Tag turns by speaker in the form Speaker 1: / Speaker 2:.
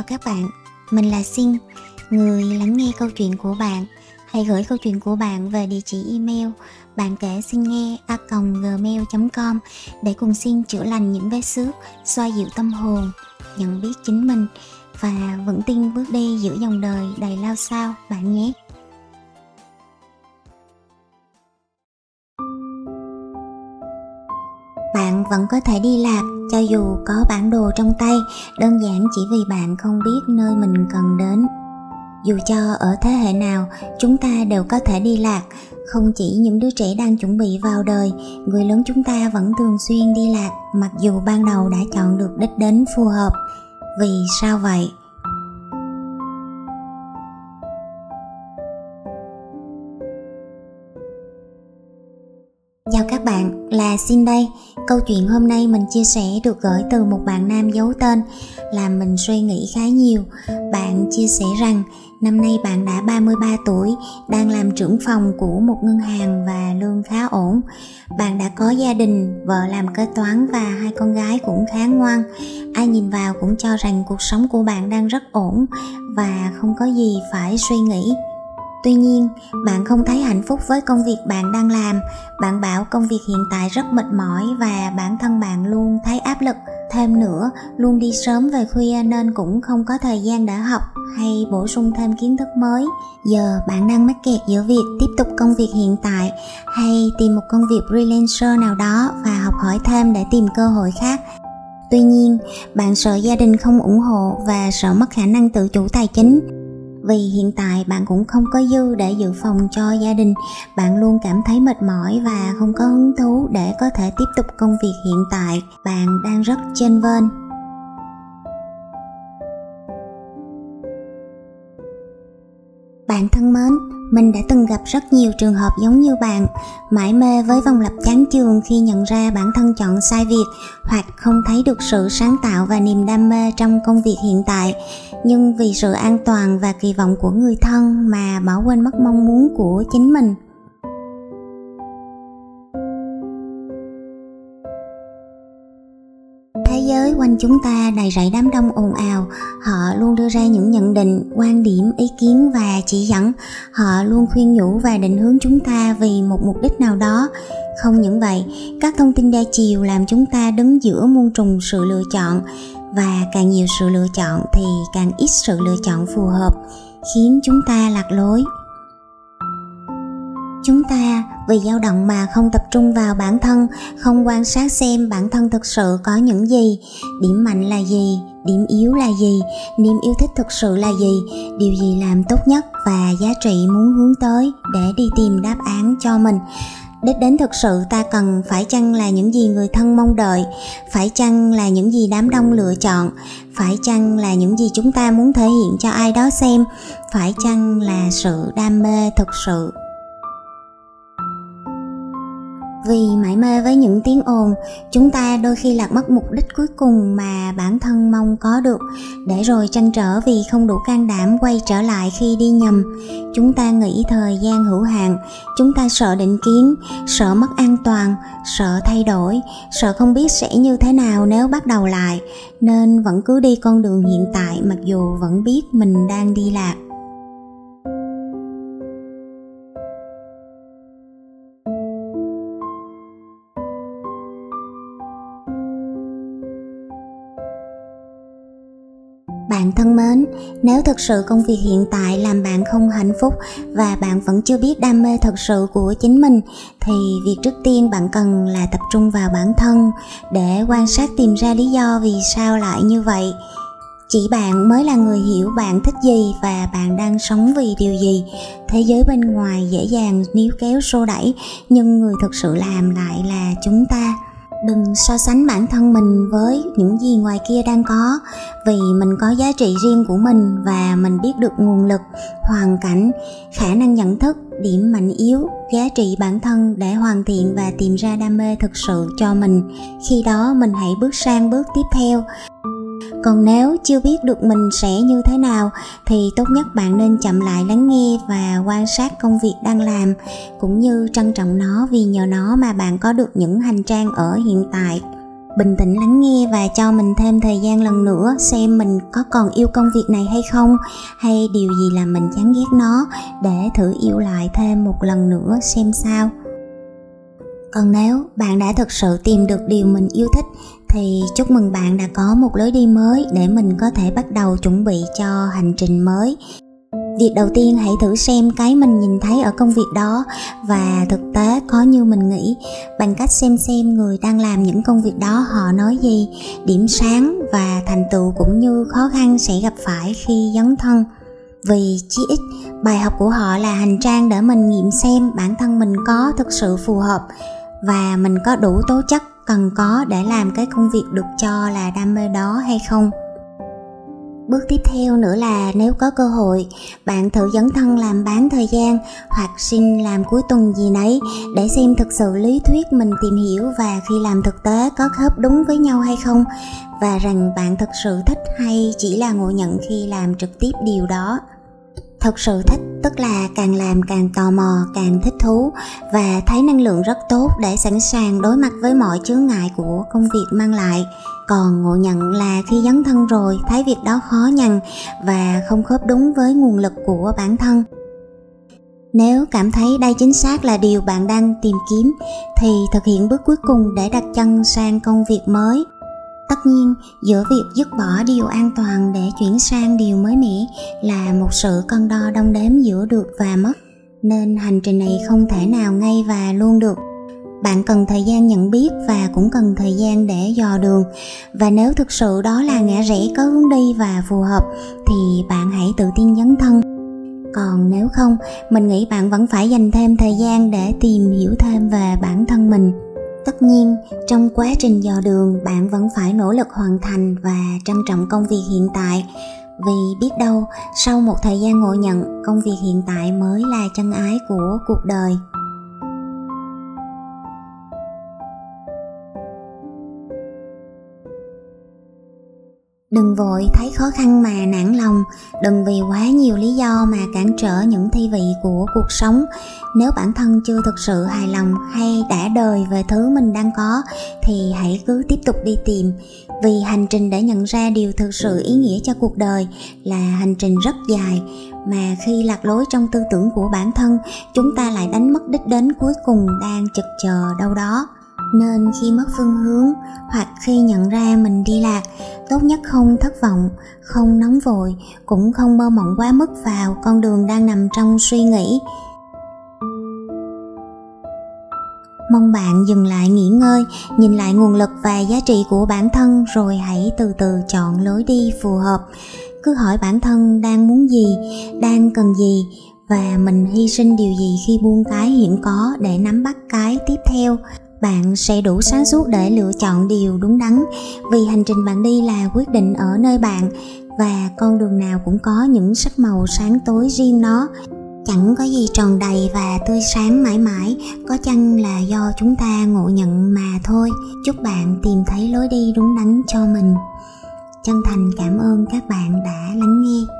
Speaker 1: chào các bạn, mình là Xin, người lắng nghe câu chuyện của bạn. Hãy gửi câu chuyện của bạn về địa chỉ email bạn kể xin nghe a gmail.com để cùng Xin chữa lành những vết xước, xoa dịu tâm hồn, nhận biết chính mình và vững tin bước đi giữa dòng đời đầy lao sao bạn nhé. Vẫn có thể đi lạc cho dù có bản đồ trong tay, đơn giản chỉ vì bạn không biết nơi mình cần đến. Dù cho ở thế hệ nào, chúng ta đều có thể đi lạc. Không chỉ những đứa trẻ đang chuẩn bị vào đời, người lớn chúng ta vẫn thường xuyên đi lạc, mặc dù ban đầu đã chọn được đích đến phù hợp. Vì sao vậy? Chào các bạn, là Xin đây. Câu chuyện hôm nay mình chia sẻ được gửi từ một bạn nam giấu tên, làm mình suy nghĩ khá nhiều. Bạn chia sẻ rằng năm nay bạn đã 33 tuổi, đang làm trưởng phòng của một ngân hàng và lương khá ổn. Bạn đã có gia đình, vợ làm kế toán và hai con gái cũng khá ngoan. Ai nhìn vào cũng cho rằng cuộc sống của bạn đang rất ổn và không có gì phải suy nghĩ tuy nhiên, bạn không thấy hạnh phúc với công việc bạn đang làm. Bạn bảo công việc hiện tại rất mệt mỏi và bản thân bạn luôn thấy áp lực. Thêm nữa, luôn đi sớm về khuya nên cũng không có thời gian để học hay bổ sung thêm kiến thức mới. Giờ bạn đang mắc kẹt giữa việc tiếp tục công việc hiện tại hay tìm một công việc freelancer nào đó và học hỏi thêm để tìm cơ hội khác. Tuy nhiên, bạn sợ gia đình không ủng hộ và sợ mất khả năng tự chủ tài chính vì hiện tại bạn cũng không có dư để dự phòng cho gia đình. Bạn luôn cảm thấy mệt mỏi và không có hứng thú để có thể tiếp tục công việc hiện tại. Bạn đang rất chênh vênh. Bạn thân mến mình đã từng gặp rất nhiều trường hợp giống như bạn, mãi mê với vòng lặp chán chường khi nhận ra bản thân chọn sai việc hoặc không thấy được sự sáng tạo và niềm đam mê trong công việc hiện tại. Nhưng vì sự an toàn và kỳ vọng của người thân mà bỏ quên mất mong muốn của chính mình. Quanh chúng ta đầy rẫy đám đông ồn ào. Họ luôn đưa ra những nhận định, quan điểm, ý kiến và chỉ dẫn. Họ luôn khuyên nhủ và định hướng chúng ta vì một mục đích nào đó. Không những vậy, các thông tin đa chiều làm chúng ta đứng giữa muôn trùng sự lựa chọn. Và càng nhiều sự lựa chọn thì càng ít sự lựa chọn phù hợp, khiến chúng ta lạc lối chúng ta vì dao động mà không tập trung vào bản thân, không quan sát xem bản thân thực sự có những gì. Điểm mạnh là gì? Điểm yếu là gì? Niềm yêu thích thực sự là gì? Điều gì làm tốt nhất và giá trị muốn hướng tới để đi tìm đáp án cho mình? Đích đến thực sự, ta cần phải chăng là những gì người thân mong đợi? Phải chăng là những gì đám đông lựa chọn? Phải chăng là những gì chúng ta muốn thể hiện cho ai đó xem? Phải chăng là sự đam mê thực sự? Vì mãi mê với những tiếng ồn, chúng ta đôi khi lạc mất mục đích cuối cùng mà bản thân mong có được. Để rồi tranh trở vì không đủ can đảm quay trở lại khi đi nhầm. Chúng ta nghĩ thời gian hữu hạn, chúng ta sợ định kiến, sợ mất an toàn, sợ thay đổi, sợ không biết sẽ như thế nào nếu bắt đầu lại. Nên vẫn cứ đi con đường hiện tại mặc dù vẫn biết mình đang đi lạc. Bạn thân mến, nếu thực sự công việc hiện tại làm bạn không hạnh phúc và bạn vẫn chưa biết đam mê thật sự của chính mình thì việc trước tiên bạn cần là tập trung vào bản thân để quan sát tìm ra lý do vì sao lại như vậy. Chỉ bạn mới là người hiểu bạn thích gì và bạn đang sống vì điều gì. Thế giới bên ngoài dễ dàng níu kéo xô đẩy nhưng người thực sự làm lại là chúng ta đừng so sánh bản thân mình với những gì ngoài kia đang có. Vì mình có giá trị riêng của mình và mình biết được nguồn lực, hoàn cảnh, khả năng nhận thức, điểm mạnh yếu, giá trị bản thân để hoàn thiện và tìm ra đam mê thực sự cho mình. Khi đó mình hãy bước sang bước tiếp theo còn nếu chưa biết được mình sẽ như thế nào, thì tốt nhất bạn nên chậm lại lắng nghe và quan sát công việc đang làm, cũng như trân trọng nó vì nhờ nó mà bạn có được những hành trang ở hiện tại. Bình tĩnh lắng nghe và cho mình thêm thời gian lần nữa xem mình có còn yêu công việc này hay không, hay điều gì làm mình chán ghét nó, để thử yêu lại thêm một lần nữa xem sao. Còn nếu bạn đã thực sự tìm được điều mình yêu thích thì chúc mừng bạn đã có một lối đi mới để mình có thể bắt đầu chuẩn bị cho hành trình mới. Việc đầu tiên hãy thử xem cái mình nhìn thấy ở công việc đó. Và thực tế, có như mình nghĩ, bằng cách xem xem người đang làm những công việc đó, họ nói gì, điểm sáng và thành tựu cũng như khó khăn sẽ gặp phải khi dấn thân. Vì chí ít, bài học của họ là hành trang để mình nghiệm xem bản thân mình có thực sự phù hợp và mình có đủ tố chất cần có để làm cái công việc được cho là đam mê đó hay không? Bước tiếp theo nữa là nếu có cơ hội, bạn thử dấn thân làm bán thời gian hoặc xin làm cuối tuần gì nấy để xem thực sự lý thuyết mình tìm hiểu và khi làm thực tế có khớp đúng với nhau hay không và rằng bạn thực sự thích hay chỉ là ngộ nhận khi làm trực tiếp điều đó thật sự thích, tức là càng làm càng tò mò, càng thích thú và thấy năng lượng rất tốt để sẵn sàng đối mặt với mọi chướng ngại của công việc mang lại. Còn ngộ nhận là khi dấn thân rồi, thấy việc đó khó nhằn và không khớp đúng với nguồn lực của bản thân. Nếu cảm thấy đây chính xác là điều bạn đang tìm kiếm, thì thực hiện bước cuối cùng để đặt chân sang công việc mới tất nhiên, giữa việc dứt bỏ điều an toàn để chuyển sang điều mới mẻ là một sự cân đo đong đếm giữa được và mất, nên hành trình này không thể nào ngay và luôn được. Bạn cần thời gian nhận biết và cũng cần thời gian để dò đường. Và nếu thực sự đó là ngã rẽ có hướng đi và phù hợp, thì bạn hãy tự tin dấn thân. Còn nếu không, mình nghĩ bạn vẫn phải dành thêm thời gian để tìm hiểu thêm về bản thân mình tất nhiên, trong quá trình dò đường, bạn vẫn phải nỗ lực hoàn thành và trân trọng công việc hiện tại. Vì biết đâu, sau một thời gian ngộ nhận, công việc hiện tại mới là chân ái của cuộc đời. Đừng vội thấy khó khăn mà nản lòng. Đừng vì quá nhiều lý do mà cản trở những thi vị của cuộc sống. Nếu bản thân chưa thực sự hài lòng hay đã đời về thứ mình đang có, thì hãy cứ tiếp tục đi tìm. Vì hành trình để nhận ra điều thực sự ý nghĩa cho cuộc đời là hành trình rất dài. Mà khi lạc lối trong tư tưởng của bản thân, chúng ta lại đánh mất đích đến cuối cùng đang chực chờ đâu đó nên khi mất phương hướng hoặc khi nhận ra mình đi lạc, tốt nhất không thất vọng, không nóng vội, cũng không mơ mộng quá mức vào con đường đang nằm trong suy nghĩ. Mong bạn dừng lại nghỉ ngơi, nhìn lại nguồn lực và giá trị của bản thân rồi hãy từ từ chọn lối đi phù hợp. Cứ hỏi bản thân đang muốn gì, đang cần gì và mình hy sinh điều gì khi buông cái hiện có để nắm bắt cái tiếp theo bạn sẽ đủ sáng suốt để lựa chọn điều đúng đắn. Vì hành trình bạn đi là quyết định ở nơi bạn, và con đường nào cũng có những sắc màu sáng tối riêng nó. Chẳng có gì tròn đầy và tươi sáng mãi mãi, có chăng là do chúng ta ngộ nhận mà thôi. Chúc bạn tìm thấy lối đi đúng đắn cho mình. Chân thành cảm ơn các bạn đã lắng nghe.